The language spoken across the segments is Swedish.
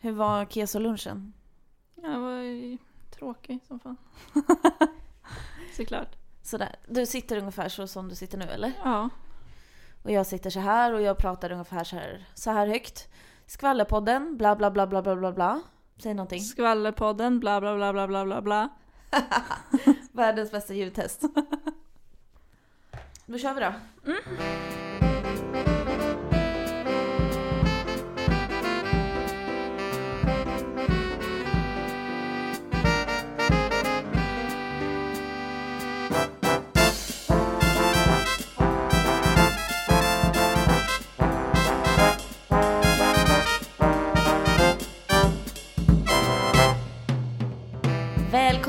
Hur var keso-lunchen? Ja, det var ju tråkig som fan. Såklart. Sådär. Du sitter ungefär så som du sitter nu eller? Ja. Och jag sitter så här och jag pratar ungefär så här, så här högt. Skvallerpodden, bla bla bla bla bla bla bla. Säg någonting. Skvallerpodden, bla bla bla bla bla bla bla. Världens bästa ljudtest. Då kör vi då.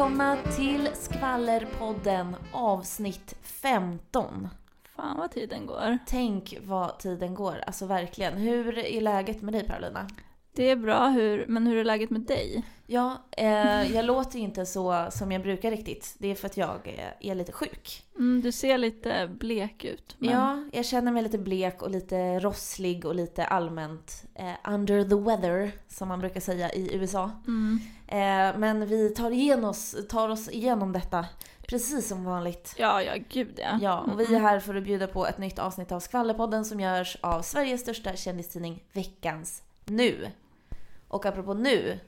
Välkomna till Skvallerpodden avsnitt 15. Fan vad tiden går. Tänk vad tiden går, alltså verkligen. Hur är läget med dig Parolina? Det är bra, hur, men hur är läget med dig? Ja, eh, jag låter inte så som jag brukar riktigt. Det är för att jag eh, är lite sjuk. Mm, du ser lite blek ut. Men... Ja, jag känner mig lite blek och lite rosslig och lite allmänt eh, under the weather, som man brukar säga i USA. Mm. Eh, men vi tar, igen oss, tar oss igenom detta precis som vanligt. Ja, ja, gud ja. Ja, och vi är här för att bjuda på ett nytt avsnitt av Skvallerpodden som görs av Sveriges största kändistidning Veckans Nu. Och apropå nu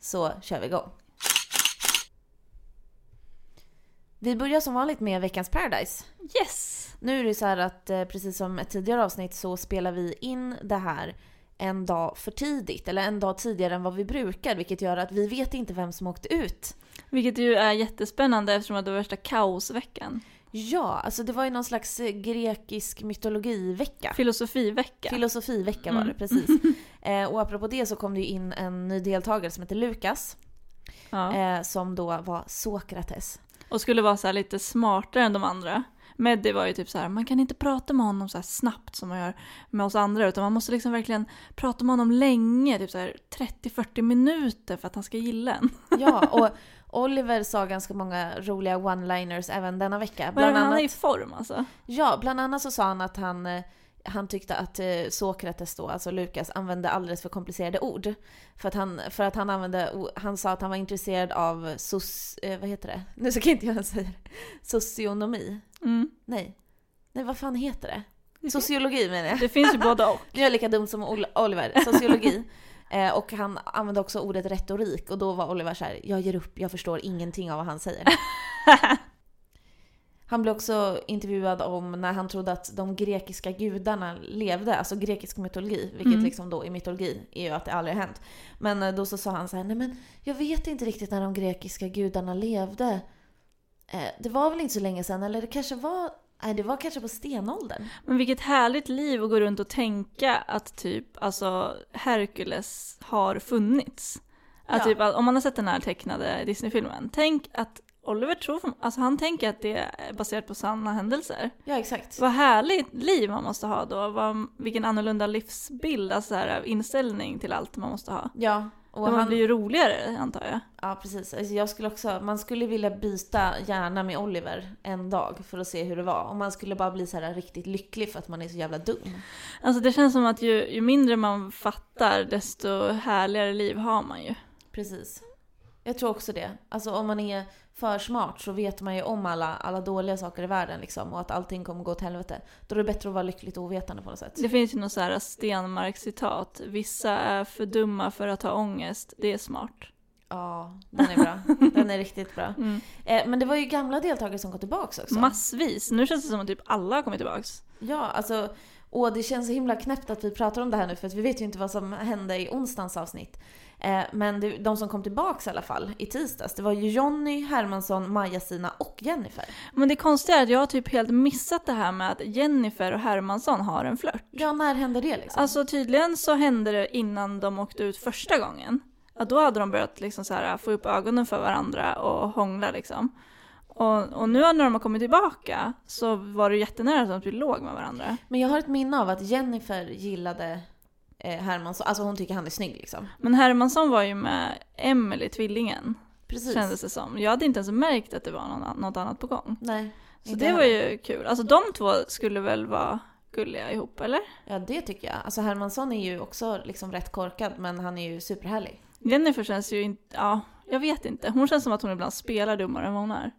så kör vi igång. Vi börjar som vanligt med veckans Paradise. Yes! Nu är det så här att eh, precis som ett tidigare avsnitt så spelar vi in det här en dag för tidigt, eller en dag tidigare än vad vi brukar, vilket gör att vi vet inte vem som åkte ut. Vilket ju är jättespännande eftersom det var värsta kaosveckan. Ja, alltså det var ju någon slags eh, grekisk mytologivecka. Filosofivecka. Filosofivecka var det, Mm. precis. Eh, och apropå det så kom det ju in en ny deltagare som heter Lukas. ja. Eh, som då var Sokrates. Och skulle vara så här lite smartare än de andra. Meddi var ju typ så här, man kan inte prata med honom så snabbt som man gör med oss andra utan man måste liksom verkligen prata med honom länge, typ så här 30-40 minuter för att han ska gilla en. Ja, och Oliver sa ganska många roliga one-liners även denna vecka. Men Bland han är i annat, form alltså. ja, bland annat så sa han att han, eh, han tyckte att eh, Sokrates då, alltså Lukas, använde alldeles för komplicerade ord. För att han, för att han använde, han sa att han var intresserad av sos, eh, vad heter det? Nu ska inte jag säga det. Socionomi. Mm. Nej. Nej, vad fan heter det? Sociologi menar jag. Det finns ju både och. Nu är jag lika dum som Ol- Oliver. Sociologi. Eh, och han använde också ordet retorik och då var Oliver så här: jag ger upp, jag förstår ingenting av vad han säger. Han blev också intervjuad om när han trodde att de grekiska gudarna levde, alltså grekisk mytologi, vilket Mm. liksom då i mytologi är ju att det aldrig har hänt. Men eh, då så sa han så här, nej men jag vet inte riktigt när de grekiska gudarna levde. Eh, det var väl inte så länge sedan, eller det kanske var, nej det var kanske på stenåldern. Men vilket härligt liv att gå runt och tänka att typ, alltså Hercules har funnits. Att Ja. typ, om man har sett den här tecknade Disney-filmen, tänk att Oliver tror, alltså han tänker att det är baserat på sanna händelser. Ja exakt. Vad härligt liv man måste ha då, vad, vilken annorlunda livsbild, alltså så här, inställning till allt man måste ha. Ja. Och Och man han, blir ju roligare antar jag. Ja, precis. Alltså jag skulle också, man skulle vilja byta gärna med Oliver en dag för att se hur det var. Och man skulle bara bli så här riktigt lycklig för att man är så jävla dum. Alltså det känns som att ju, ju mindre man fattar desto härligare liv har man ju. Precis. Jag tror också det. Alltså om man är för smart så vet man ju om alla, alla dåliga saker i världen liksom och att allting kommer gå åt helvete. Då är det bättre att vara lyckligt ovetande på något sätt. Det finns ju något så här Stenmark-citat. Vissa är för dumma för att ha ångest, det är smart. Ja, den är bra. Den är riktigt bra. Mm. Eh, men det var ju gamla deltagare som kom tillbaks också. Massvis. Nu känns det som att typ alla har kommit tillbaks. Ja, alltså Och det känns så himla knäppt att vi pratar om det här nu för att vi vet ju inte vad som hände i onsdagens avsnitt. Eh, men det, de som kom tillbaks i alla fall i tisdags, det var ju Jonny, Hermansson, Maja-Stina och Jennifer. Men det konstiga är att jag har typ helt missat det här med att Jennifer och Hermansson har en flört. Ja, när hände det liksom? Alltså tydligen så hände det innan de åkte ut första gången. Att då hade de börjat liksom så här, få upp ögonen för varandra och hångla liksom. Och, och nu när de har kommit tillbaka så var det jättenära att vi låg med varandra. Men jag har ett minne av att Jennifer gillade Hermansson, alltså hon tycker han är snygg liksom. Men Hermansson var ju med Emily, tvillingen. Precis. Kändes det som. Jag hade inte ens märkt att det var någon, något annat på gång. Nej. Så det var ju kul. Alltså de två skulle väl vara gulliga ihop, eller? Ja, det tycker jag. Alltså Hermansson är ju också liksom rätt korkad, men han är ju superhärlig. Jennifer känns ju inte, ja, jag vet inte. Hon känns som att hon ibland spelar dummare än vad hon är.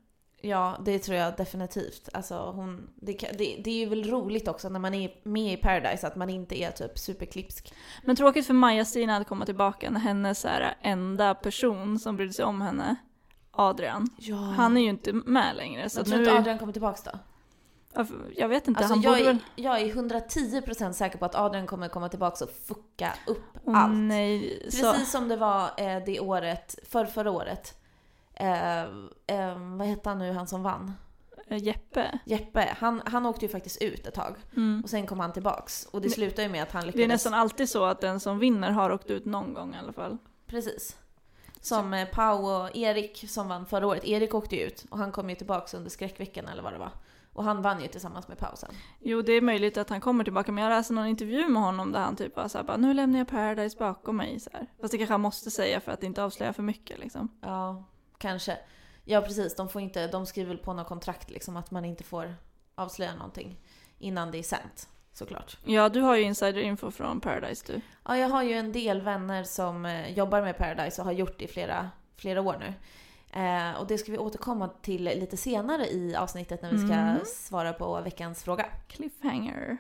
Ja, det tror jag definitivt. Alltså hon, det, det, det är ju väl roligt också när man är med i Paradise att man inte är typ superklipsk. Men tråkigt för Maja-Stina att komma tillbaka när hennes så här, enda person som brydde sig om henne, Adrian, Ja. han är ju inte med längre. Så att tror nu, inte Adrian kommer tillbaks då. Ja, jag vet inte, Alltså han jag, borde är, väl... jag är 110% säker på att Adrian kommer komma tillbaka och fucka upp Åh, allt. nej. Så, Precis som det var eh, det året, för förra året. Eh, eh, vad hette han nu, han som vann? eh, Jeppe. Jeppe. Han, han åkte ju faktiskt ut ett tag. Mm. Och sen kom han tillbaks. Och det slutar ju med att han lyckades. Det är nästan alltid så att den som vinner har åkt ut någon gång i alla fall. Precis. Som eh, Pau och Erik som vann förra året. Erik åkte ju ut och han kom ju tillbaks under skräckveckan eller vad det var. Och han vann ju tillsammans med Pau sen. Jo, det är möjligt att han kommer tillbaka, men jag läste någon intervju med honom där han typ var såhär bara, nu lämnar jag Paradise bakom mig så här. Fast det kanske han måste säga för att inte avslöja för mycket liksom. Ja, kanske. Ja precis, de, får inte, de skriver väl på något kontrakt liksom att man inte får avslöja någonting innan det är sänt. Såklart. Ja, du har ju insiderinfo från Paradise du. Ja, jag har ju en del vänner som eh, jobbar med Paradise och har gjort det i flera, flera år nu. Eh, och det ska vi återkomma till lite senare i avsnittet när vi ska Mm. svara på veckans fråga. Cliffhanger.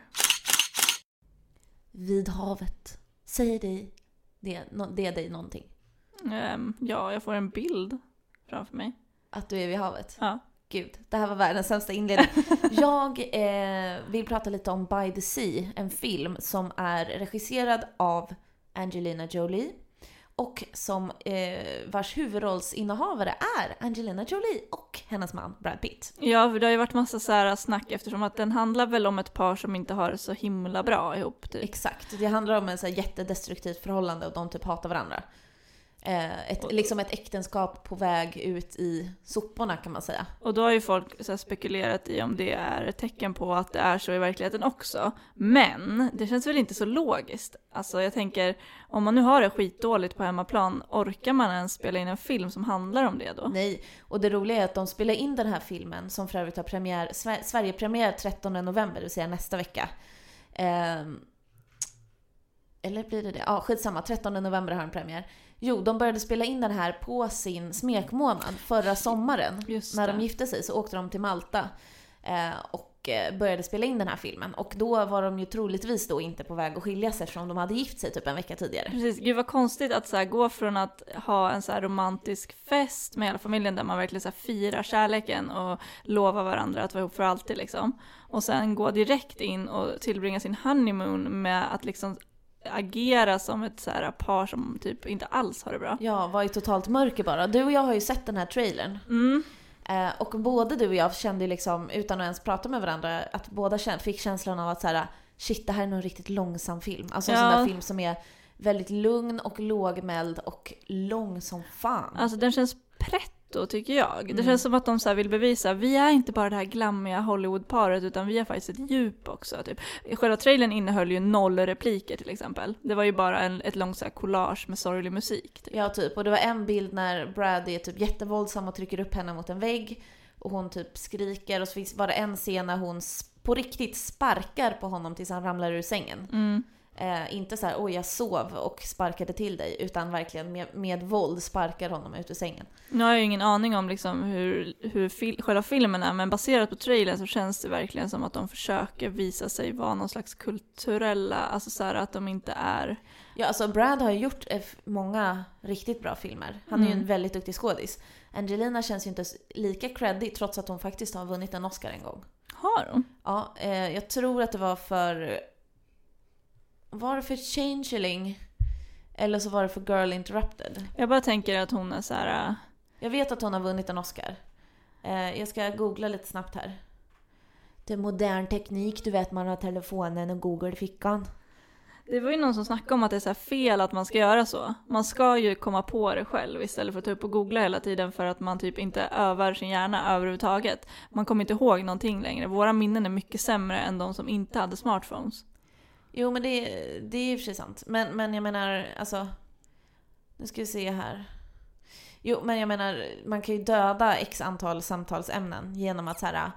Vid havet. Säger dig det, det dig någonting? Ehm, ja, jag får en bild framför mig. Att du är vid havet? Ja. Gud, det här var världens sämsta inledning. Jag eh, vill prata lite om By the Sea, en film som är regisserad av Angelina Jolie och som eh, vars huvudrollsinnehavare är Angelina Jolie och hennes man Brad Pitt. Ja, för det har ju varit massa så här snack eftersom att den handlar väl om ett par som inte har det så himla bra ihop typ. Exakt, det handlar om så här jättedestruktivt förhållande och de typ hatar varandra. Eh, ett, liksom ett äktenskap på väg ut i soporna kan man säga. Och då har ju folk så spekulerat i om det är ett tecken på att det är så i verkligheten också. Men det känns väl inte så logiskt. Alltså jag tänker, om man nu har det skitdåligt på hemmaplan, orkar man ens spela in en film som handlar om det då? Nej, och det roliga är att de spelar in den här filmen som för övrigt har premiär, Sver- Sverige-premiär 13 november, det vill säga nästa vecka. Ehm, eller blir det det? Ja, skitsamma. 13 november har den premiär. Jo, de började spela in den här på sin smekmånad förra sommaren. När de gifte sig så åkte de till Malta eh, och eh, började spela in den här filmen. Och då var de ju troligtvis då inte på väg att skiljas eftersom de hade gift sig typ en vecka tidigare. Precis, gud vad konstigt att så här, gå från att ha en så här romantisk fest med hela familjen där man verkligen så här, firar kärleken och lovar varandra att vara ihop för alltid liksom. Och sen gå direkt in och tillbringa sin honeymoon med att liksom agera som ett så här, par som typ inte alls har det bra. Ja, var i totalt mörker bara. Du och jag har ju sett den här trailern. Mm. Eh, och både du och jag kände liksom, utan att ens prata med varandra, att båda fick känslan av att så här, shit det här är någon riktigt långsam film. Alltså en Ja. sån där film som är väldigt lugn och lågmäld och lång som fan. Alltså den känns pretto tycker jag. Det Mm. känns som att de så vill bevisa, vi är inte bara det här glammiga Hollywood-paret utan vi har faktiskt ett djup också. Typ. Själva trailern innehöll ju noll repliker till exempel. Det var ju bara en, ett långt så här collage med sorglig musik. Typ. Ja, typ. Och det var en bild när Brad är typ jättevåldsam och trycker upp henne mot en vägg. Och hon typ skriker och så finns det en scen när hon på riktigt sparkar på honom tills han ramlar ur sängen. Mm. Eh, inte så här, oj jag sov och sparkade till dig, utan verkligen med, med våld sparkar honom ut ur sängen. Nu har jag ju ingen aning om liksom hur, hur fil- själva filmen är, men baserat på trailern så känns det verkligen som att de försöker visa sig vara någon slags kulturella, alltså så här att de inte är... Ja, alltså Brad har ju gjort eh, många riktigt bra filmer. Han är ju Mm. en väldigt duktig skådis. Angelina känns ju inte lika creddig trots att hon faktiskt har vunnit en Oscar en gång. Har de? Ja, eh, jag tror att det var för var det för Changeling? Eller så var det för Girl Interrupted. Jag bara tänker att hon är så här. äh, Jag vet att hon har vunnit en Oscar. Eh, jag ska googla lite snabbt här. Det är modern teknik, du vet man har telefonen och Google i fickan. Det var ju någon som snackade om att det är fel att man ska göra så. Man ska ju komma på det själv istället för att ta upp och googla hela tiden för att man typ inte övar sin hjärna överhuvudtaget. Man kommer inte ihåg någonting längre. Våra minnen är mycket sämre än de som inte hade smartphones. Jo men det, det är och för sig sant. Men, men jag menar, alltså... Nu ska vi se här. Jo men jag menar, man kan ju döda x antal samtalsämnen genom att så här...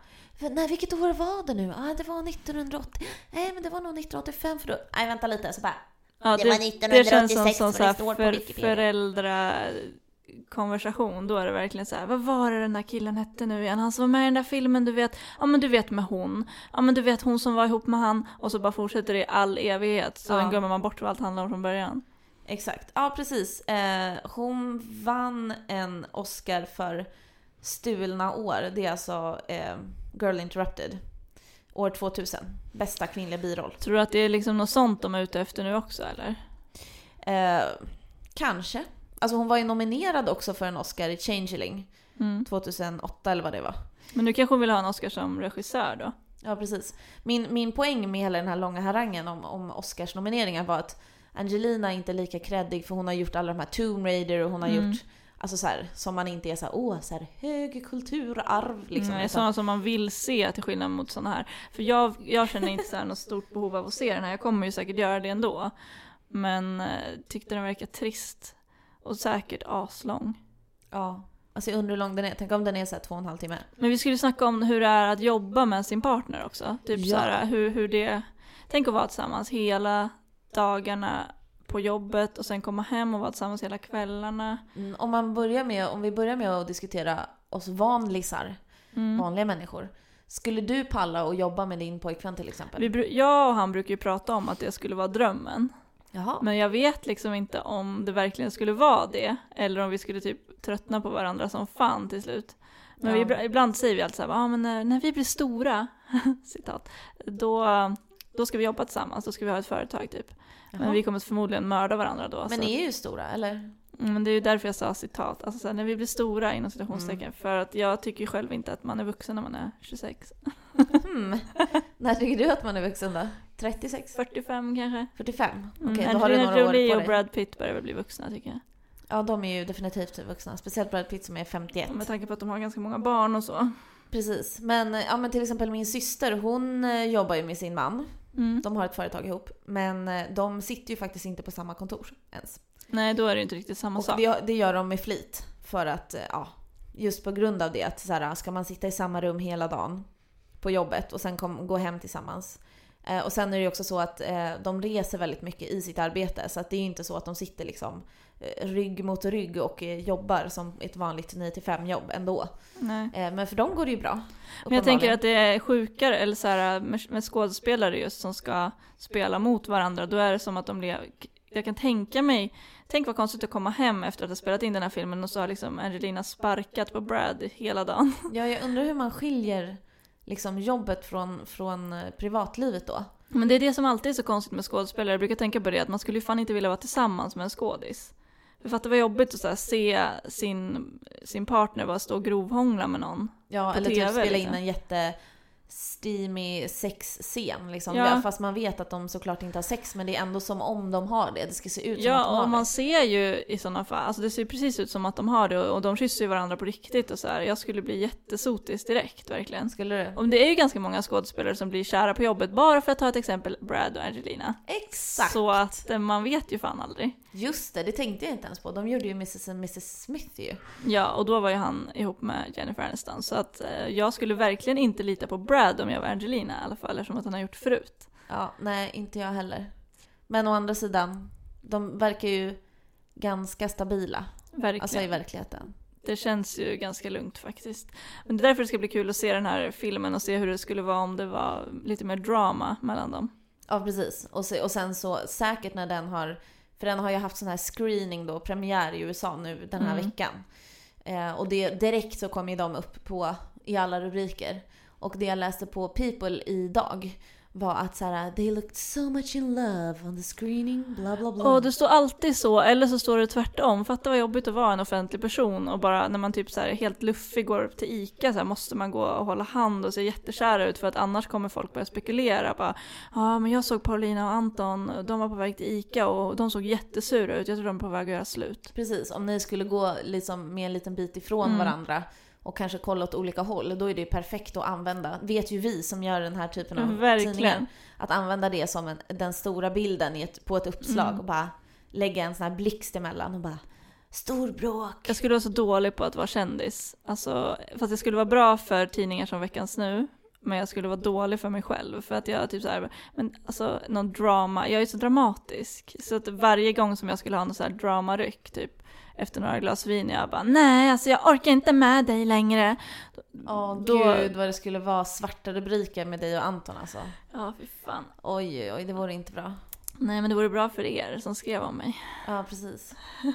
Nej, vilket år var det nu? Ah, det var 1980. Nej, men det var nog 1985 för då... Nej, vänta lite. Så bara... Ja, Det var det känns som, 1986 som för det för, Wikipedia. Föräldrakonversation. Då är det verkligen så här, vad var det den där killen hette nu igen? Han som var med i den där filmen, du vet. Ja men du vet med hon. Ja men du vet hon som var ihop med han. Och så bara fortsätter det i all evighet. Så Ja. glömmer man bort vad allt handlar om från början. Exakt. Ja, precis. Eh, hon vann en Oscar för Stulna år. Det är alltså eh, Girl Interrupted. År 2000. Bästa kvinnliga biroll. Tror du att det är liksom något sånt de är ute efter nu också eller? Eh, kanske. Alltså hon var ju nominerad också för en Oscar i Changeling. Mm. 2008 eller vad det var. Men nu kanske hon vill ha en Oscar som regissör då? Ja, precis. Min, min poäng med hela den här långa harangen om, om Oscars nomineringar var att Angelina är inte lika kreddig för hon har gjort alla de här Tomb Raider och hon har Mm. gjort Alltså så här, som man inte är så här, åh, så här hög kulturarv liksom. Nej, utan- sådana som man vill se till skillnad mot sådana här. För jag, jag känner inte så här något stort behov av att se den här. Jag kommer ju säkert göra det ändå. Men eh, tyckte den verkar trist. Och säkert aslång. Ja. Alltså jag undrar hur lång den är. Tänk om den är så två och en halv timme. Men vi skulle snacka om hur det är att jobba med sin partner också. Typ Ja. så här, hur, hur det... Tänk att vara tillsammans hela dagarna på jobbet och sen komma hem och vara tillsammans hela kvällarna. Mm, om, man börjar med, om vi börjar med att diskutera oss vanlisar, Mm. vanliga människor. Skulle du palla att jobba med din pojkvän till exempel? Vi, jag och han brukar ju prata om att det skulle vara drömmen. Jaha. Men jag vet liksom inte om det verkligen skulle vara det. Eller om vi skulle typ tröttna på varandra som fan till slut. Men Ja. vi, ibland säger vi alltid såhär, ah, men när, när vi blir stora, citat, då, då ska vi jobba tillsammans, då ska vi ha ett företag typ. Men Jaha. vi kommer förmodligen mörda varandra då. Men ni är ju stora, eller? Mm, Men det är ju därför jag sa citat. Alltså såhär, när vi blir stora inom citationstecken. Mm. För att jag tycker ju själv inte att man är vuxen när man är 26. Hmm. När tycker du att man är vuxen då? 36? 45 kanske. 45? Okej, Mm, då har du några år Jolie på och dig. Brad Pitt börjar väl bli vuxna tycker jag. Ja, de är ju definitivt vuxna. Speciellt Brad Pitt som är 51. Och med tanke på att de har ganska många barn och så. Precis. Men, ja, men till exempel min syster, hon eh, jobbar ju med sin man. Mm. De har ett företag ihop. Men eh, de sitter ju faktiskt inte på samma kontor ens. Nej, då är det inte riktigt samma Och sak. det, det gör de med flit. För att, eh, ja, just på grund av det. Att så här, ska man sitta i samma rum hela dagen på jobbet och sen kom, gå hem tillsammans. Eh, och sen är det ju också så att eh, de reser väldigt mycket i sitt arbete. Så att det är inte så att de sitter liksom eh, rygg mot rygg och eh, jobbar som ett vanligt 9-5 jobb ändå. Eh, men för dem går det ju bra. Men jag tänker att det är sjukare, eller så här, med, med skådespelare just som ska spela mot varandra, då är det som att de blir... Jag kan tänka mig, tänk vad konstigt att komma hem efter att ha spelat in den här filmen och så har liksom Angelina sparkat på Brad hela dagen. Ja, jag undrar hur man skiljer liksom jobbet från, från eh, privatlivet då. Men det är det som alltid är så konstigt med skådespelare, jag brukar tänka på det, att man skulle ju fan inte vilja vara tillsammans med en skådis. För fattar vad jobbigt att så se sin, sin partner bara stå och grovhångla med någon. Ja, På eller typ TV, spela liksom. in en jätte steamy sexscen liksom. Ja. Där, fast man vet att de såklart inte har sex men det är ändå som om de har det. Det ska se ut som att de Ja, har och man det. ser ju i sådana fall, alltså det ser precis ut som att de har det och och de kysser ju varandra på riktigt och så här. Jag skulle bli jättesotis direkt, verkligen. Skulle du? Och det är ju ganska många skådespelare som blir kära på jobbet, bara för att ta ett exempel, Brad och Angelina. Exakt! Så att eh, man vet ju fan aldrig. Just det, det tänkte jag inte ens på. De gjorde ju Mrs and Mrs Smith ju. Ja, och då var ju han ihop med Jennifer Aniston. Så att eh, jag skulle verkligen inte lita på Brad om jag var Angelina i alla fall, eftersom att han har gjort förut. Ja, nej, inte jag heller. Men å andra sidan, de verkar ju ganska stabila. Verkligen. Alltså i verkligheten. Det känns ju ganska lugnt faktiskt. Men det är därför det ska bli kul att se den här filmen och se hur det skulle vara om det var lite mer drama mellan dem. Ja, precis. Och, se, och sen så säkert när den har... För den har ju haft sån här screening då, premiär i USA nu den här Mm. veckan. Eh, och det, direkt så kom ju de upp på, i alla rubriker. Och det jag läste på People idag var att så här, they looked so much in love on the screening, bla bla bla. Och det står alltid så, eller så står det tvärtom. Fatta vad jobbigt att vara en offentlig person och bara när man typ så här helt luffig går upp till ICA så här, måste man gå och hålla hand och se jättekär ut för att annars kommer folk börja spekulera. Ja men jag såg Paulina och Anton, de var på väg till ICA och de såg jättesura ut. Jag tror de är på väg att göra slut. Precis, om ni skulle gå liksom med en liten bit ifrån Mm. varandra och kanske kolla åt olika håll, då är det ju perfekt att använda. Vet ju vi som gör den här typen av Verkligen. tidningar. Att använda det som en, den stora bilden ett, på ett uppslag Mm. och bara lägga en sån här blixt emellan och bara Storbråk! Jag skulle vara så dålig på att vara kändis. Alltså, fast jag skulle vara bra för tidningar som Veckans Nu. Men jag skulle vara dålig för mig själv. För att jag typ såhär, men alltså någon drama, jag är så dramatisk. Så att varje gång som jag skulle ha någon sån här dramaryck, typ efter några glas vin, jag bara nej alltså jag orkar inte med dig längre. Åh Då- gud vad det skulle vara svarta rubriker med dig och Anton alltså. Ja, fy fan. Oj oj, det vore inte bra. Nej men det vore bra för er som skrev om mig. Ja precis.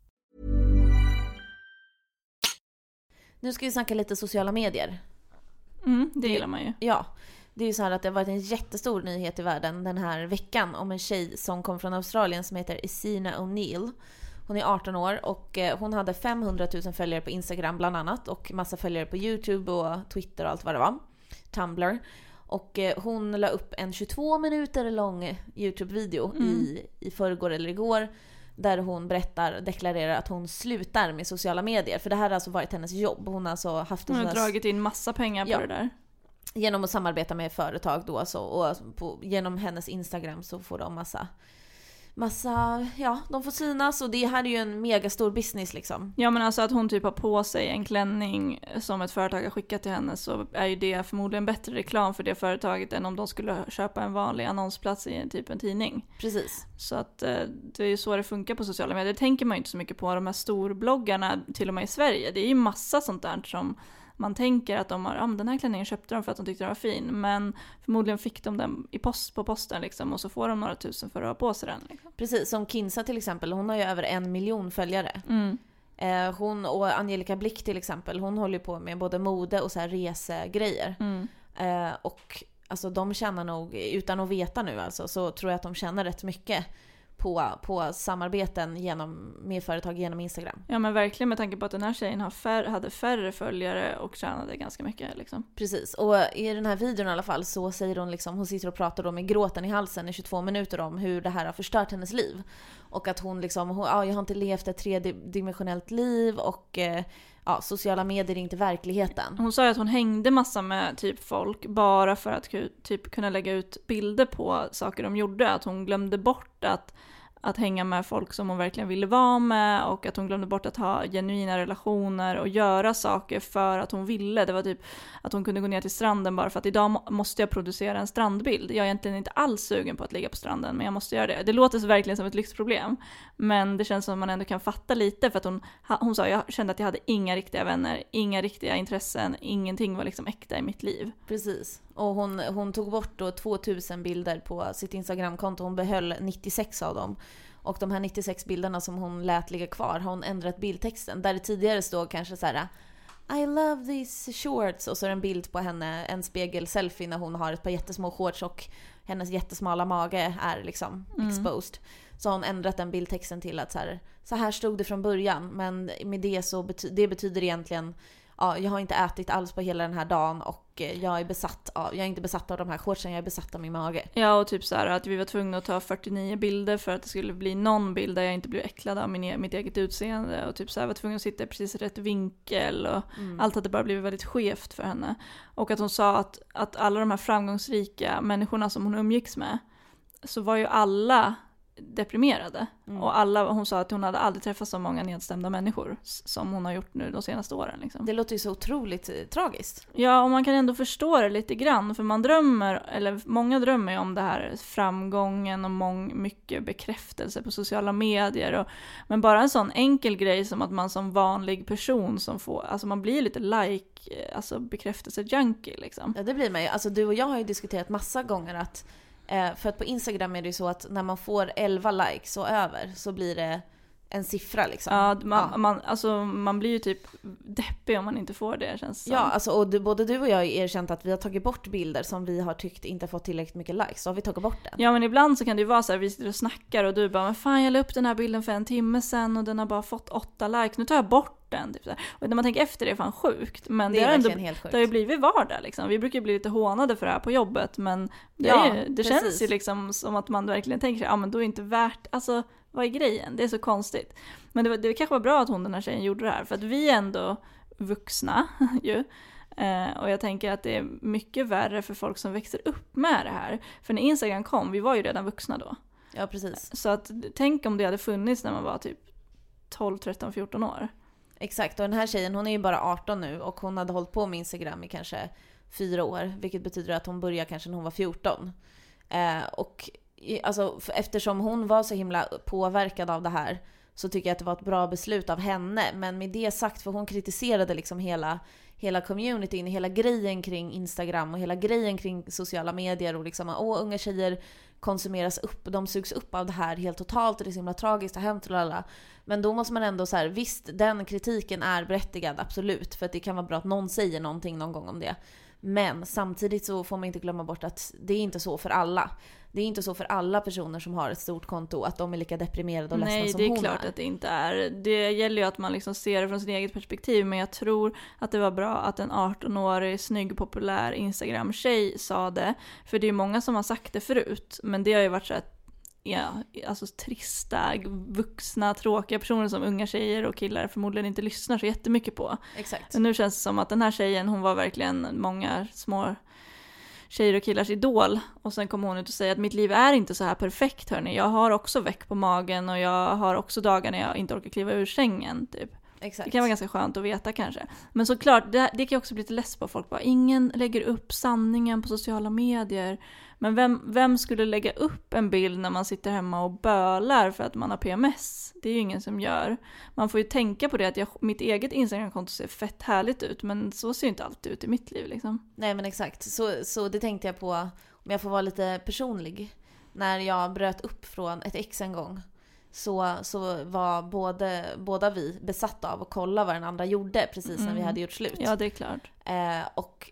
Nu ska vi snacka lite sociala medier. Mm, det gillar man ju. Ja, det är ju så här att det har varit en jättestor nyhet i världen den här veckan om en tjej som kom från Australien som heter Isina O'Neill. Hon är 18 år och eh, hon hade 500 000 följare på Instagram bland annat och massa följare på YouTube och Twitter och allt vad det var. Tumblr. Och eh, hon la upp en 22 minuter lång YouTube-video i, i förrgår eller igår. Där hon berättar, deklarerar att hon slutar med sociala medier. För det här har alltså varit hennes jobb. Hon har alltså haft Hon har här dragit in massa pengar på Ja. det där. genom att samarbeta med företag då så, och på, genom hennes Instagram så får de massa, massa, ja de får synas och det här är ju en megastor business liksom. Ja men alltså att hon typ har på sig en klänning som ett företag har skickat till henne så är ju det förmodligen bättre reklam för det företaget än om de skulle köpa en vanlig annonsplats i en typ en tidning. Precis. Så att eh, det är ju så det funkar på sociala medier. Det tänker man ju inte så mycket på de här storbloggarna, till och med i Sverige. Det är ju massa sånt där som man tänker att de har, ja men den här klänningen köpte de för att de tyckte den var fin. Men förmodligen fick de den i post, på posten liksom och så får de några tusen för att ha på sig den. Liksom. Precis, som Kinsa till exempel, hon har ju över en miljon följare. Mm. Eh, hon och Angelica Blick till exempel, hon håller ju på med både mode och så här resegrejer. Mm. Eh, och alltså de tjänar nog, utan att veta nu alltså, så tror jag att de tjänar rätt mycket på, på samarbeten genom, med företag genom Instagram. Ja men verkligen med tanke på att den här tjejen har fär, hade färre följare och tjänade ganska mycket liksom. Precis, och i den här videon i alla fall så säger hon liksom, hon sitter och pratar då med gråten i halsen i 22 minuter om hur det här har förstört hennes liv. Och att hon liksom, hon, ja, jag har inte levt ett tredimensionellt liv och eh, ja, sociala medier är inte verkligheten. Hon sa ju att hon hängde massa med typ folk bara för att typ kunna lägga ut bilder på saker de gjorde. Att hon glömde bort att, att hänga med folk som hon verkligen ville vara med och att hon glömde bort att ha genuina relationer och göra saker för att hon ville. Det var typ att hon kunde gå ner till stranden bara för att idag måste jag producera en strandbild. Jag är egentligen inte alls sugen på att ligga på stranden men jag måste göra det. Det låter så verkligen som ett lyxproblem. Men det känns som att man ändå kan fatta lite för att hon, hon sa jag kände att jag hade inga riktiga vänner, inga riktiga intressen, ingenting var liksom äkta i mitt liv. Precis. Och hon, hon tog bort då 2000 bilder på sitt Instagramkonto. Hon behöll 96 av dem. Och de här 96 bilderna som hon lät ligga kvar har hon ändrat bildtexten. Där det tidigare stod kanske så här I love these shorts och så är det en bild på henne, en spegel-selfie när hon har ett par jättesmå shorts och hennes jättesmala mage är liksom exposed. Så har hon ändrat den bildtexten till att så här, så här stod det från början men med det så bety- det betyder egentligen ja, jag har inte ätit alls på hela den här dagen och eh, jag är besatt av, jag är inte besatt av de här shortsen, jag är besatt av min mage. Ja, och typ så här att vi var tvungna att ta 49 bilder för att det skulle bli någon bild där jag inte blev äcklad av min, e- mitt eget utseende. Och typ så här var tvungen att sitta i precis rätt vinkel och allt hade bara blivit väldigt skevt för henne. Och att hon sa att, att alla de här framgångsrika människorna som hon umgicks med, så var ju alla deprimerade. Och alla, hon sa att hon hade aldrig träffat så många nedstämda människor som hon har gjort nu de senaste åren. Liksom. Det låter ju så otroligt eh, tragiskt. Ja, och man kan ändå förstå det lite grann, för man drömmer, eller många drömmer ju om det här framgången och mång, mycket bekräftelse på sociala medier. Och, men bara en sån enkel grej som att man som vanlig person som får, alltså man blir lite like, eh, alltså bekräftelse-junkie liksom. Ja det blir man ju. Alltså du och jag har ju diskuterat massa gånger att eh, för att på Instagram är det ju så att när man får 11 likes och över så blir det en siffra liksom. Ja, man, Ja. Man, alltså, man blir ju typ deppig om man inte får det känns som. Ja, alltså, och du, både du och jag har erkänt att vi har tagit bort bilder som vi har tyckt inte fått tillräckligt mycket likes. Så har vi tagit bort den. Ja men ibland så kan det ju vara så här, vi sitter och snackar och du bara men fan jag la upp den här bilden för en timme sedan och den har bara fått åtta likes, nu tar jag bort den. Typ så här. Och när man tänker efter det är fan sjukt. Men Det det, är har ändå, helt sjukt. det har ju blivit vardag liksom. Vi brukar ju bli lite hånade för det här på jobbet men det, Ja, ju, det känns ju liksom som att man verkligen tänker sig, ja men då är det inte värt, alltså vad är grejen? Det är så konstigt. Men det, var, det kanske var bra att hon den här tjejen gjorde det här för att vi är ändå vuxna ju. Eh, och jag tänker att det är mycket värre för folk som växer upp med det här. För när Instagram kom, vi var ju redan vuxna då. Ja precis. Så att tänk om det hade funnits när man var typ 12, 13, 14 år. Exakt. Och den här tjejen hon är ju bara 18 nu och hon hade hållit på med Instagram i kanske fyra år. Vilket betyder att hon började kanske när hon var 14. Eh, och alltså, eftersom hon var så himla påverkad av det här så tycker jag att det var ett bra beslut av henne. Men med det sagt, för hon kritiserade liksom hela, hela communityn, hela grejen kring Instagram och hela grejen kring sociala medier och liksom åh unga tjejer konsumeras upp, de sugs upp av det här helt totalt och det är så himla tragiskt och hänt och alla. Men då måste man ändå så här, visst den kritiken är berättigad, absolut. För att det kan vara bra att någon säger någonting någon gång om det. Men samtidigt så får man inte glömma bort att det är inte så för alla. Det är inte så för alla personer som har ett stort konto att de är lika deprimerade och ledsna Nej, som det är hon klart är. att det inte är. Det gäller ju att man liksom ser det från sitt eget perspektiv, men jag tror att det var bra att en 18-årig snygg populär Instagram-tjej sa det. För det är många som har sagt det förut, men det har ju varit så att Ja, alltså trista, vuxna, tråkiga personer som unga tjejer och killar förmodligen inte lyssnar så jättemycket på. Exakt. Men nu känns det som att den här tjejen, hon var verkligen många små tjejer och killars idol. Och sen kommer hon ut och säger att mitt liv är inte så här perfekt hörni. Jag har också väck på magen och jag har också dagar när jag inte orkar kliva ur sängen. Typ. Exakt. Det kan vara ganska skönt att veta kanske. Men såklart, det, det kan jag också bli lite less på. Folk bara, ingen lägger upp sanningen på sociala medier. Men vem, vem skulle lägga upp en bild när man sitter hemma och bölar för att man har PMS? Det är ju ingen som gör. Man får ju tänka på det att jag, mitt eget Instagramkonto ser fett härligt ut, men så ser ju inte alltid ut i mitt liv liksom. Nej men exakt. Så, så det tänkte jag på, om jag får vara lite personlig. När jag bröt upp från ett ex en gång. Så, så var både, båda vi besatta av att kolla vad den andra gjorde precis när vi Mm. hade gjort slut. Ja, det är klart. Eh, och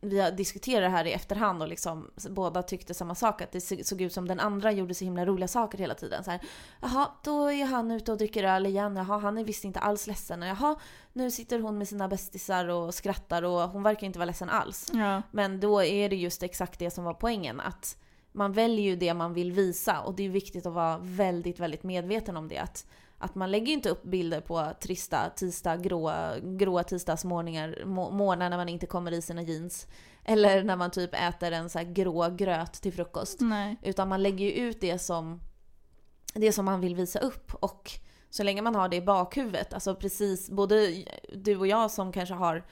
vi har diskuterat det här i efterhand och liksom båda tyckte samma sak. Att det så- såg ut som den andra gjorde så himla roliga saker hela tiden. Så här, Jaha, då är han ute och dricker öl igen. Jaha, han är visst inte alls ledsen. Jaha, nu sitter hon med sina bästisar och skrattar och hon verkar inte vara ledsen alls. Ja. Men då är det just exakt det som var poängen. Att man väljer ju det man vill visa och det är viktigt att vara väldigt, väldigt medveten om det. Att, att man lägger inte upp bilder på trista tisdag, gråa, gråa tisdagsmorgnar, må- morgnar när man inte kommer i sina jeans. Eller när man typ äter en så grå gröt till frukost. Nej. Utan man lägger ju ut det som, det som man vill visa upp. Och så länge man har det i bakhuvudet, alltså precis både du och jag som kanske har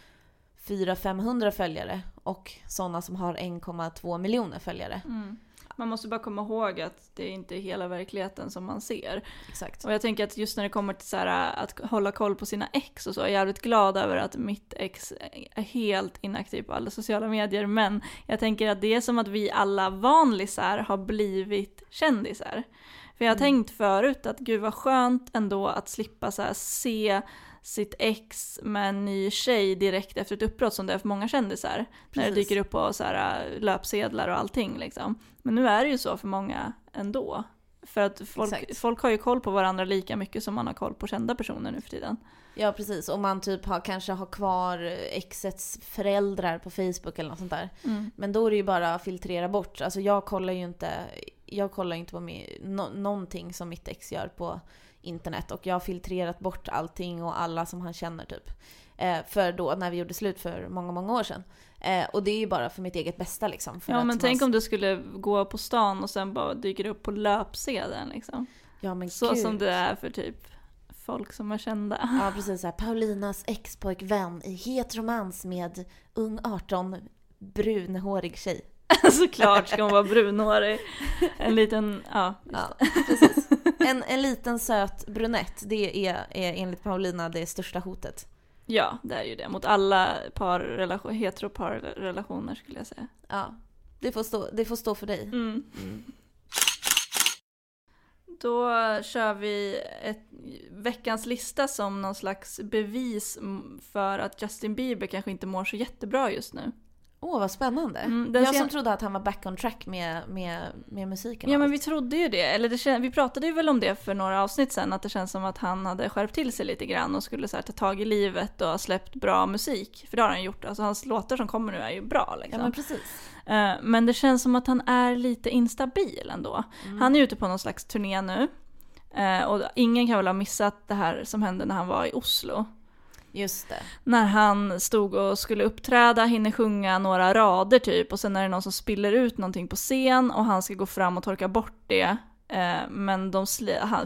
400-500 följare och sådana som har 1,2 miljoner följare. Mm. Man måste bara komma ihåg att det är inte hela verkligheten som man ser. Exakt. Och jag tänker att just när det kommer till så här, att hålla koll på sina ex och så, jag är jävligt glad över att mitt ex är helt inaktiv på alla sociala medier. Men jag tänker att det är som att vi alla vanlisar har blivit kändisar. För jag har tänkt förut att gud vad skönt ändå att slippa så se sitt ex med en ny tjej direkt efter ett uppbrott som det är för många kändisar. När det Precis. dyker upp på så här, löpsedlar och allting liksom. Men nu är det ju så för många ändå. För att folk, Exakt. folk har ju koll på varandra lika mycket som man har koll på kända personer nu för tiden. Ja precis, om man typ har, kanske har kvar exets föräldrar på Facebook eller något sånt där. Mm. Men då är det ju bara att filtrera bort. Alltså jag kollar ju inte, jag kollar inte på mi, no, någonting som mitt ex gör på internet. Och jag har filtrerat bort allting och alla som han känner typ. Eh, för då när vi gjorde slut för många, många år sedan. Eh, och det är ju bara för mitt eget bästa liksom. Ja men man- tänk om du skulle gå på stan och sen bara dyker upp på löpsedeln liksom. Ja men Så gud. som det är för typ folk som är kända. Ja precis så här, Paulinas ex-pojkvän i het romans med ung 18 brunhårig tjej. Såklart ska hon vara brunhårig. En liten, ja. Ja, precis. En, en liten söt brunett, det är, är enligt Paulina det största hotet. Ja, det är ju det. Mot alla parrelation, heteroparrelationer skulle jag säga. Ja, det får stå, det får stå för dig. Mm. Då kör vi ett, veckans lista som någon slags bevis för att Justin Bieber kanske inte mår så jättebra just nu. Åh, vad spännande. Mm, jag sen- som trodde att han var back on track med, med, med musiken. Ja men vi trodde ju det, eller det kän- vi pratade ju väl om det för några avsnitt sen att det känns som att han hade skärpt till sig lite grann och skulle så här, ta tag i livet och ha släppt bra musik. För det har han gjort, alltså hans låtar som kommer nu är ju bra liksom. Ja, men precis. Eh, Men det känns som att han är lite instabil ändå. Mm. Han är ute på någon slags turné nu. Eh, Och ingen kan väl ha missat det här som hände när han var i Oslo. Just det. När han stod och skulle uppträda, hinner sjunga några rader typ och sen är det någon som spiller ut någonting på scen och han ska gå fram och torka bort det. Eh, Men de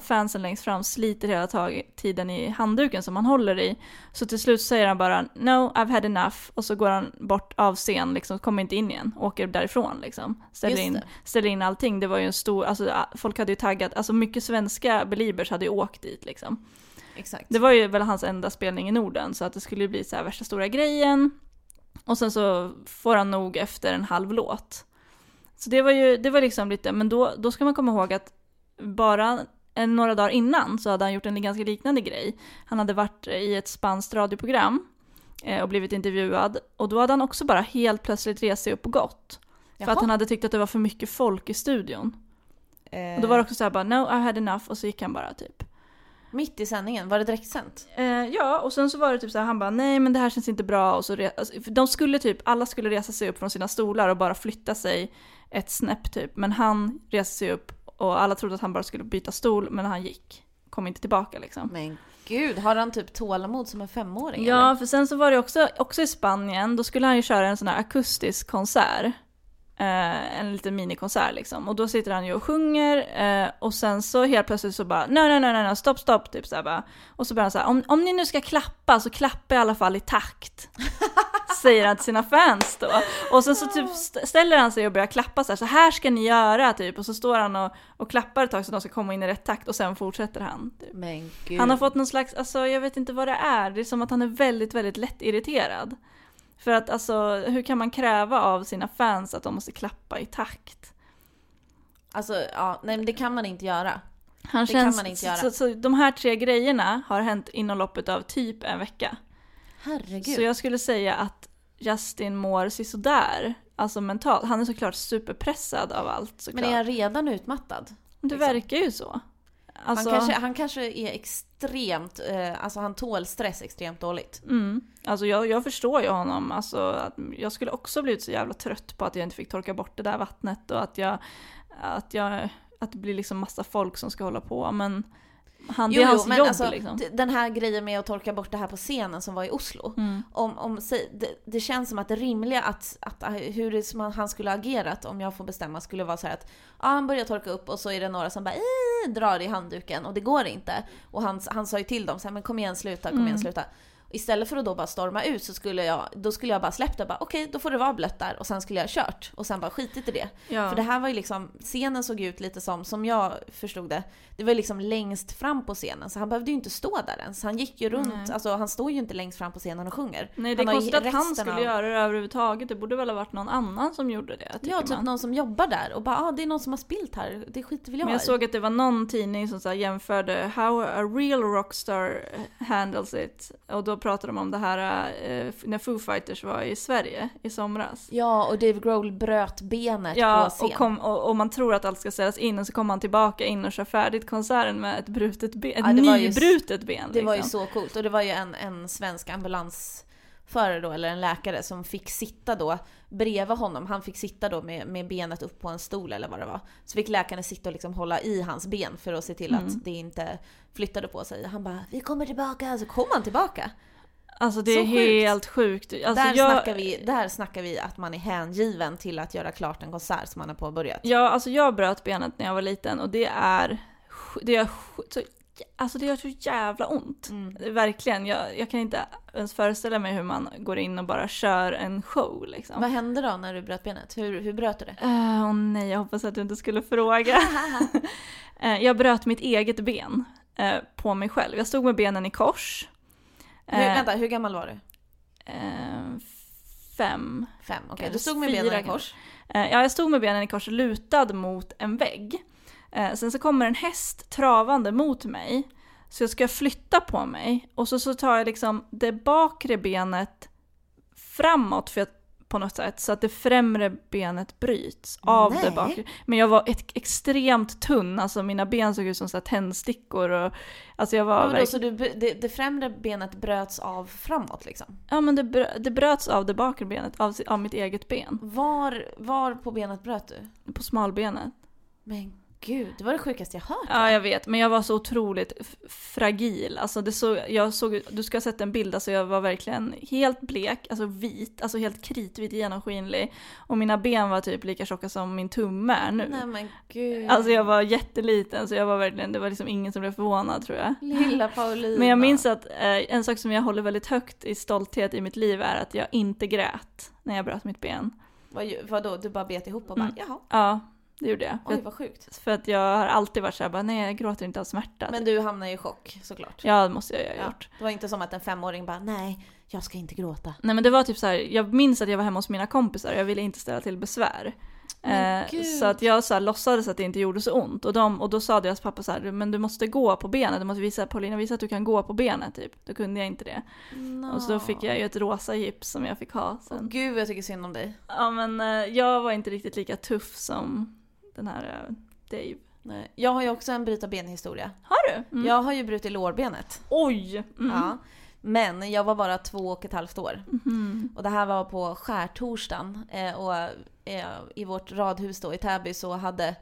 fansen längst fram sliter hela tag- tiden i handduken som han håller i. Så till slut säger han bara “No, I've had enough” och så går han bort av scen, liksom, kommer inte in igen, åker därifrån liksom. Ställer in, ställer in allting. Det var ju en stor, alltså folk hade ju taggat, alltså mycket svenska beliebers hade ju åkt dit liksom. Exakt. Det var ju väl hans enda spelning i Norden så att det skulle bli så här värsta stora grejen. Och sen så får han nog efter en halv låt. Så det var ju, det var liksom lite, men då, då ska man komma ihåg att bara en, några dagar innan så hade han gjort en ganska liknande grej. Han hade varit i ett spanskt radioprogram eh, och blivit intervjuad och då hade han också bara helt plötsligt rest sig upp och gått. För Jaha. att han hade tyckt att det var för mycket folk i studion. Eh, Och då var det också så här bara no I had enough och så gick han bara typ. Mitt i sändningen, var det direktsänt? Eh, ja, och sen så var det typ så här, han bara nej men det här känns inte bra och så alltså, de skulle typ, alla skulle resa sig upp från sina stolar och bara flytta sig ett snäpp typ. Men han reste sig upp och alla trodde att han bara skulle byta stol men han gick. Kom inte tillbaka liksom. Men gud, har han typ tålamod som en femåring? Ja, eller? för sen så var det också, också i Spanien, då skulle han ju köra en sån här akustisk konsert. Eh, en liten minikonsert liksom. Och då sitter han ju och sjunger eh, och sen så helt plötsligt så bara nej, nej, nej, nej, stopp, stopp, typ så här bara. Och så börjar han så här, om, om ni nu ska klappa så klappa i alla fall i takt. Säger han till sina fans då. Och sen så typ st- ställer han sig och börjar klappa så här, så här ska ni göra typ. Och så står han och, och klappar ett tag så de ska komma in i rätt takt och sen fortsätter han. Typ. Han har fått någon slags, alltså jag vet inte vad det är, det är som att han är väldigt, väldigt lätt irriterad. För att alltså, hur kan man kräva av sina fans att de måste klappa i takt? Alltså, ja, nej men det kan man inte göra. Han Det kan känns, man inte göra. Så, så de här tre grejerna har hänt inom loppet av typ en vecka. Herregud. Så jag skulle säga att Justin mår sisådär, alltså mentalt. Han är såklart superpressad av allt såklart. Men är han redan utmattad? det liksom? verkar ju så. Alltså, Han, kanske, han kanske är extremt, eh, alltså han tål stress extremt dåligt. Mm. Alltså jag, jag förstår ju honom. Alltså, att jag skulle också blivit så jävla trött på att jag inte fick torka bort det där vattnet och att jag... Att, jag, att det blir liksom massa folk som ska hålla på. Men han, det är hans jobb liksom. d- den här grejen med att torka bort det här på scenen som var i Oslo. Mm. Om, om, det, det känns som att det rimliga att, att eh, hur det, som han skulle ha agerat om jag får bestämma skulle vara så här att ja, han börjar torka upp och så är det några som bara drar i handduken och det går inte. Och han, han sa ju till dem så här, men kom igen sluta, kom igen Mm. Istället för att då bara storma ut så skulle jag, då skulle jag bara släppt det bara okej då får det vara blött där och sen skulle jag ha kört och sen bara skitit i det. Ja. För det här var ju liksom, scenen såg ut lite som, som jag förstod det, det var liksom längst fram på scenen så han behövde ju inte stå där ens. Han gick ju runt, Nej. alltså han står ju inte längst fram på scenen och sjunger. Nej det konstigt att han skulle av- göra det överhuvudtaget. Det borde väl ha varit någon annan som gjorde det. Ja, typ man. någon som jobbar där och bara ah, det är någon som har spilt här, det skiter väl jag Men jag i. såg att det var någon tidning som så jämförde how a real rockstar handles it. Och då pratade de om det här eh, när Foo Fighters var i Sverige i somras. Ja, och Dave Grohl bröt benet på Ja, scen. och, kom, och, och man tror att allt ska ställas in och så kommer han tillbaka in och kör färdigt konserten med ett brutet ben, ett Ja, det var ju- nybrutet ben. Det var ju liksom. så coolt. Och det var ju en, en svensk ambulansförare då, eller en läkare, som fick sitta då bredvid honom. Han fick sitta då med, med benet upp på en stol eller vad det var. Så fick läkaren sitta och liksom hålla i hans ben för att se till Mm. att det inte flyttade på sig. Han bara “Vi kommer tillbaka”, så kom han tillbaka. Alltså det är Så sjukt. helt sjukt. Alltså, där, jag, snackar vi, där snackar vi att man är hängiven till att göra klart en konsert som man har påbörjat. Ja, alltså jag bröt benet när jag var liten och det är... Det gör så, alltså det gör så jävla ont. Mm. Verkligen. Jag, jag kan inte ens föreställa mig hur man går in och bara kör en show liksom. Vad hände då när du bröt benet? Hur, hur bröt du det? Eh, Åh nej, jag hoppas att du inte skulle fråga. Eh, jag bröt mitt eget ben eh, på mig själv. Jag stod med benen i kors. Hur, Eh, vänta, hur gammal var du? eh, fem. Fem, okej. Kanske Du stod med benen i kors. Eh, ja, jag stod med benen i kors lutad mot en vägg. Eh, sen så kommer en häst travande mot mig. Så jag ska flytta på mig och så, så tar jag liksom det bakre benet framåt för att, på något sätt så att det främre benet bryts av Nej. det bakre. Men jag var ett, extremt tunn, alltså mina ben såg ut som så tändstickor och alltså jag var Ja, då, så du, det, det främre benet bröts av framåt liksom? Ja men det, det bröts av det bakre benet, av, av mitt eget ben. Var, var på benet bröt du? På smalbenet. Men gud, det var det sjukaste jag hört. Ja, jag vet, men jag var så otroligt fragil. Alltså det såg, jag såg, du ska ha sett en bild, alltså jag var verkligen helt blek, alltså vit, alltså helt kritvit, genomskinlig. Och mina ben var typ lika tjocka som min tumme är nu. Nej men gud. Alltså jag var jätteliten, så jag var verkligen, det var liksom ingen som blev förvånad tror jag. Lilla Paulina. Men jag minns att eh, en sak som jag håller väldigt högt i stolthet i mitt liv är att jag inte grät när jag bröt mitt ben. Vad, vadå, du bara bet ihop och bara Mm. jaha, Ja, det gjorde jag. För, oj att- vad sjukt. för att jag har alltid varit såhär, nej jag gråter inte av smärta. Men du hamnade i chock såklart. Ja, det måste jag ju ha Ja, gjort. Det var inte som att en femåring bara nej, jag ska inte gråta. Nej men det var typ så här, jag minns att jag var hemma hos mina kompisar och jag ville inte ställa till besvär. Eh, så att jag så här, låtsades att det inte gjorde så ont. Och, de, och då sa deras pappa så här, men du måste gå på benet, du måste visa, Paulina visa att du kan gå på benet typ. Då kunde jag inte det. Och så då fick jag ju ett rosa gips som jag fick ha sen. gud jag tycker synd om dig. Ja men eh, jag var inte riktigt lika tuff som den här eh, Dave. Nej. Jag har ju också en bryta ben-historia. Har du? Mm. Jag har ju brutit lårbenet. Oj! Mm. Ja. Men jag var bara två och ett halvt år. Mhm. Och det här var på skärtorsdagen. Eh, och eh, i vårt radhus då i Täby så hade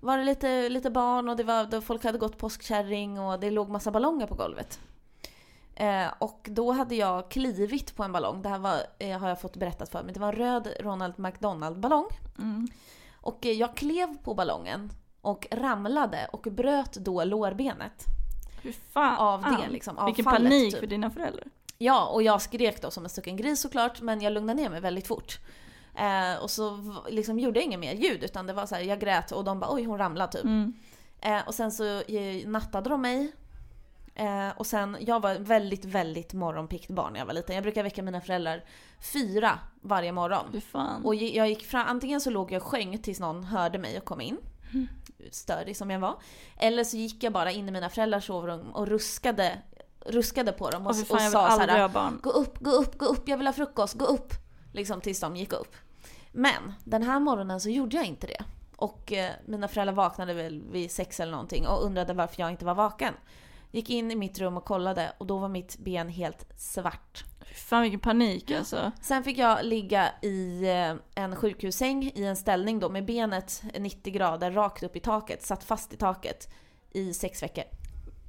var det lite, lite barn och det var, då folk hade gått påskkärring och det låg massa ballonger på golvet. Eh, och då hade jag klivit på en ballong. Det här var, eh, har jag fått berättat för mig. Det var en röd Ronald McDonald-ballong. Mm. Och eh, jag klev på ballongen och ramlade och bröt då lårbenet. Hur fan? Av det, liksom, av Vilken fallet, panik typ. för dina föräldrar. Ja, och jag skrek då som en stucken gris såklart, men jag lugnade ner mig väldigt fort. Eh, och så liksom gjorde jag inget mer ljud, utan det var så här, jag grät och de bara oj hon ramlade typ. Mm. Eh, och sen så eh, nattade de mig. Eh, och sen, jag var väldigt, väldigt morgonpiggt barn när jag var liten. Jag brukar väcka mina föräldrar fyra varje morgon. Och jag gick fram, antingen så låg jag och sjöng tills någon hörde mig och kom in. Störig som jag var. Eller så gick jag bara in i mina föräldrars sovrum och ruskade, ruskade på dem och, och fan, vill sa såhär. Gå upp, gå upp, gå upp, jag vill ha frukost, gå upp! Liksom tills de gick upp. Men den här morgonen så gjorde jag inte det. Och eh, mina föräldrar vaknade väl vid sex eller någonting och undrade varför jag inte var vaken. Gick in i mitt rum och kollade och då var mitt ben helt svart. Fan vilken panik alltså. Sen fick jag ligga i eh, en sjukhussäng i en ställning då med benet 90 grader rakt upp i taket, satt fast i taket i sex veckor.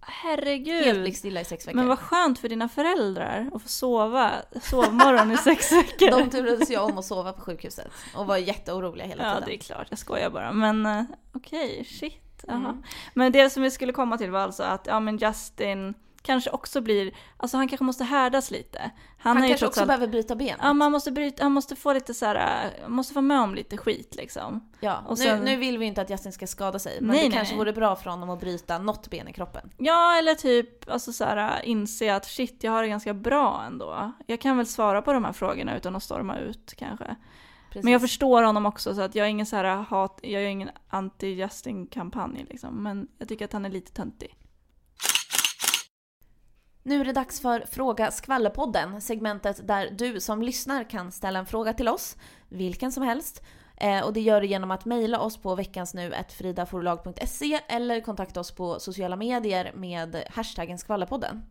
Helt Herregud. blickstilla i sex veckor. Men vad skönt för dina föräldrar att få sova sovmorgon i sex veckor. De turades jag om att sova på sjukhuset och var jätteoroliga hela Ja tiden. det är klart, jag skojar bara. Men eh, okej, shit. Jaha. Mm. Men det som vi skulle komma till var alltså att ja, men Justin kanske också blir, alltså han kanske måste härdas lite. Han, Han kanske också allt, behöver byta ben. ja, man måste bryta, han måste få lite så här, äh, måste vara med om lite skit liksom. Ja, Och nu, sen- nu vill vi inte att Justin ska skada sig, men Nej, det nej, kanske vore bra för honom att bryta något ben i kroppen. Ja, eller typ alltså så här, äh, inse att shit, jag har det ganska bra ändå. Jag kan väl svara på de här frågorna utan att storma ut kanske. Precis. Men jag förstår honom också så att jag är ingen så här hat, jag är ingen anti-Justin-kampanj liksom. Men jag tycker att han är lite töntig. Nu är det dags för Fråga Skvallerpodden, segmentet där du som lyssnar kan ställa en fråga till oss, vilken som helst. Eh, och det gör du genom att mejla oss på veckansnu.fridaforlag.se eller kontakta oss på sociala medier med hashtaggen skvallerpodden.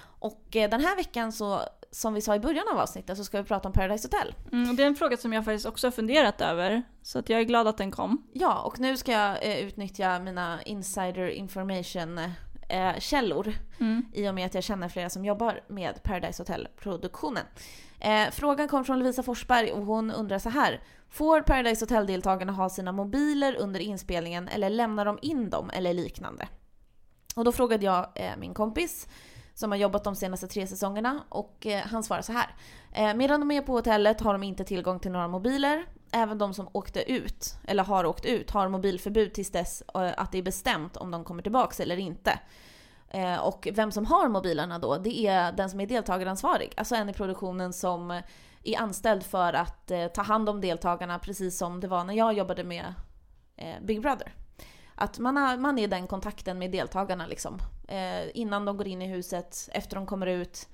Och eh, den här veckan så, som vi sa i början av avsnittet, så ska vi prata om Paradise Hotel. Mm, det är en fråga som jag faktiskt också har funderat över, så att jag är glad att den kom. Ja, och nu ska jag eh, utnyttja mina insider information eh, källor Mm. i och med att jag känner flera som jobbar med Paradise Hotel-produktionen. Eh, frågan kom från Lovisa Forsberg och hon undrar så här. Får Paradise Hotel-deltagarna ha sina mobiler under inspelningen eller lämnar de in dem eller liknande? Och då frågade jag eh, min kompis som har jobbat de senaste tre säsongerna och eh, han svarar så här. Eh, medan de är på hotellet har de inte tillgång till några mobiler. Även de som åkte ut, eller har åkt ut, har mobilförbud tills dess eh, att det är bestämt om de kommer tillbaks eller inte. Eh, och vem som har mobilerna då, det är den som är deltagaransvarig. Alltså en i produktionen som är anställd för att eh, ta hand om deltagarna precis som det var när jag jobbade med eh, Big Brother. Att man, har, man är den kontakten med deltagarna liksom. Eh, innan de går in i huset, efter de kommer ut.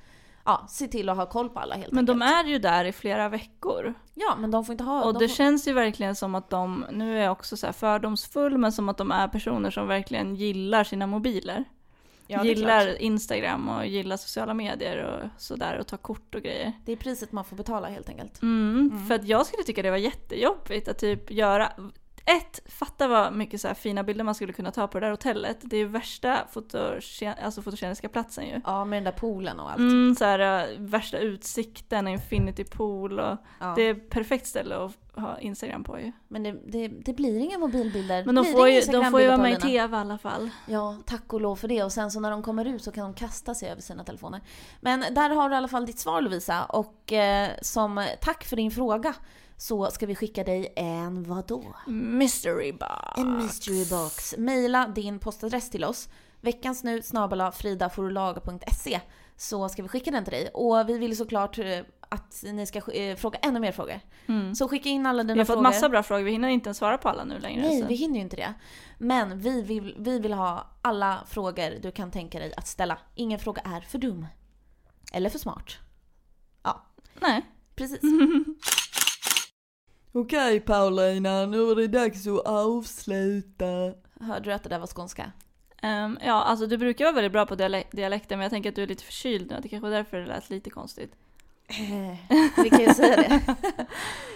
Ja, se till att ha koll på alla helt Men enkelt. de är ju där i flera veckor. Ja, men de får inte ha... Och de det får... känns ju verkligen som att de, nu är jag också så fördomsfull, men som att de är personer som verkligen gillar sina mobiler. ja, gillar. Instagram och gillar sociala medier och sådär och tar kort och grejer. Det är priset man får betala helt enkelt. Mm, För att jag skulle tycka det var jättejobbigt att typ göra ett, fatta vad mycket så fina bilder man skulle kunna ta på det där hotellet. Det är ju värsta fotogen, alltså fotogeniska platsen ju. Ja, med den där poolen och allt. Mm, så här, äh, värsta utsikten, infinity pool och Ja. det är ett perfekt ställe att ha Instagram på ju. Men det, det, det blir inga mobilbilder. Men de får ju, de får ju vara med i? TV i alla fall. Ja, tack och lov för det. Och sen så när de kommer ut så kan de kasta sig över sina telefoner. Men där har du i alla fall ditt svar Lovisa. Och eh, som tack för din fråga så ska vi skicka dig en vadå? Mystery box. En mystery box. Maila din postadress till oss. Veckans nu snabel-a fridaforlag.se så ska vi skicka den till dig. Och vi vill såklart eh, att ni ska eh, fråga ännu mer frågor. Mm. Så skicka in alla dina Vi har fått frågor. massa bra frågor, vi hinner inte ens svara på alla nu längre. Nej, så. vi hinner ju inte det. Men vi vill, vi vill ha alla frågor du kan tänka dig att ställa. Ingen fråga är för dum. Eller för smart. Ja, Nej. precis. Okej Paulina, nu är det dags att avsluta. Hörde du att det där var skånska? Ehm, ja, alltså du brukar vara väldigt bra på dialek- dialekten men jag tänker att du är lite förkyld nu, det kanske var därför det lät lite konstigt. Eh, vi kan ju säga det.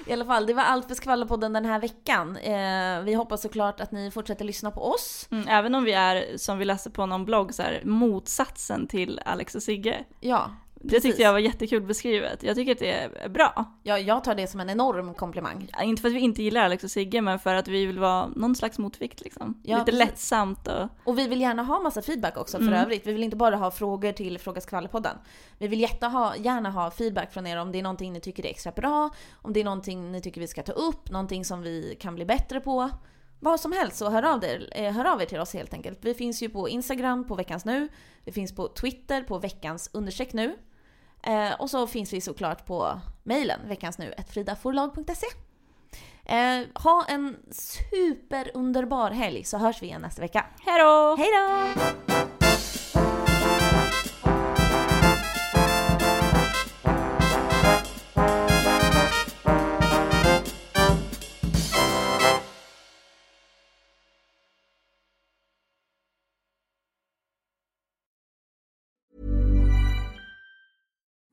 I alla fall, det var allt för Skvallerpodden den här veckan. Eh, vi hoppas såklart att ni fortsätter lyssna på oss. Mm, även om vi är, som vi läste på någon blogg, så här, motsatsen till Alex och Sigge. Ja, Det precis. tyckte jag var jättekul beskrivet. Jag tycker att det är bra. Ja, jag tar det som en enorm komplimang. Ja, Inte för att vi inte gillar Alex och Sigge, men för att vi vill vara någon slags motvikt liksom. Ja, Lite precis. lättsamt och... Och vi vill gärna ha massa feedback också för Mm. övrigt. Vi vill inte bara ha frågor till Fråga Skvallerpodden. Vi vill jätteha, gärna ha feedback från er om det är någonting ni tycker är extra bra, om det är någonting ni tycker vi ska ta upp, någonting som vi kan bli bättre på. Vad som helst så hör av, er, eh, hör av er till oss helt enkelt. Vi finns ju på Instagram på veckans nu. Vi finns på Twitter på veckans understreck nu. Eh, och så finns vi såklart på mejlen veckansnu.fridaforlag.se. Eh, ha en superunderbar helg så hörs vi igen nästa vecka. Hejdå! Hej då!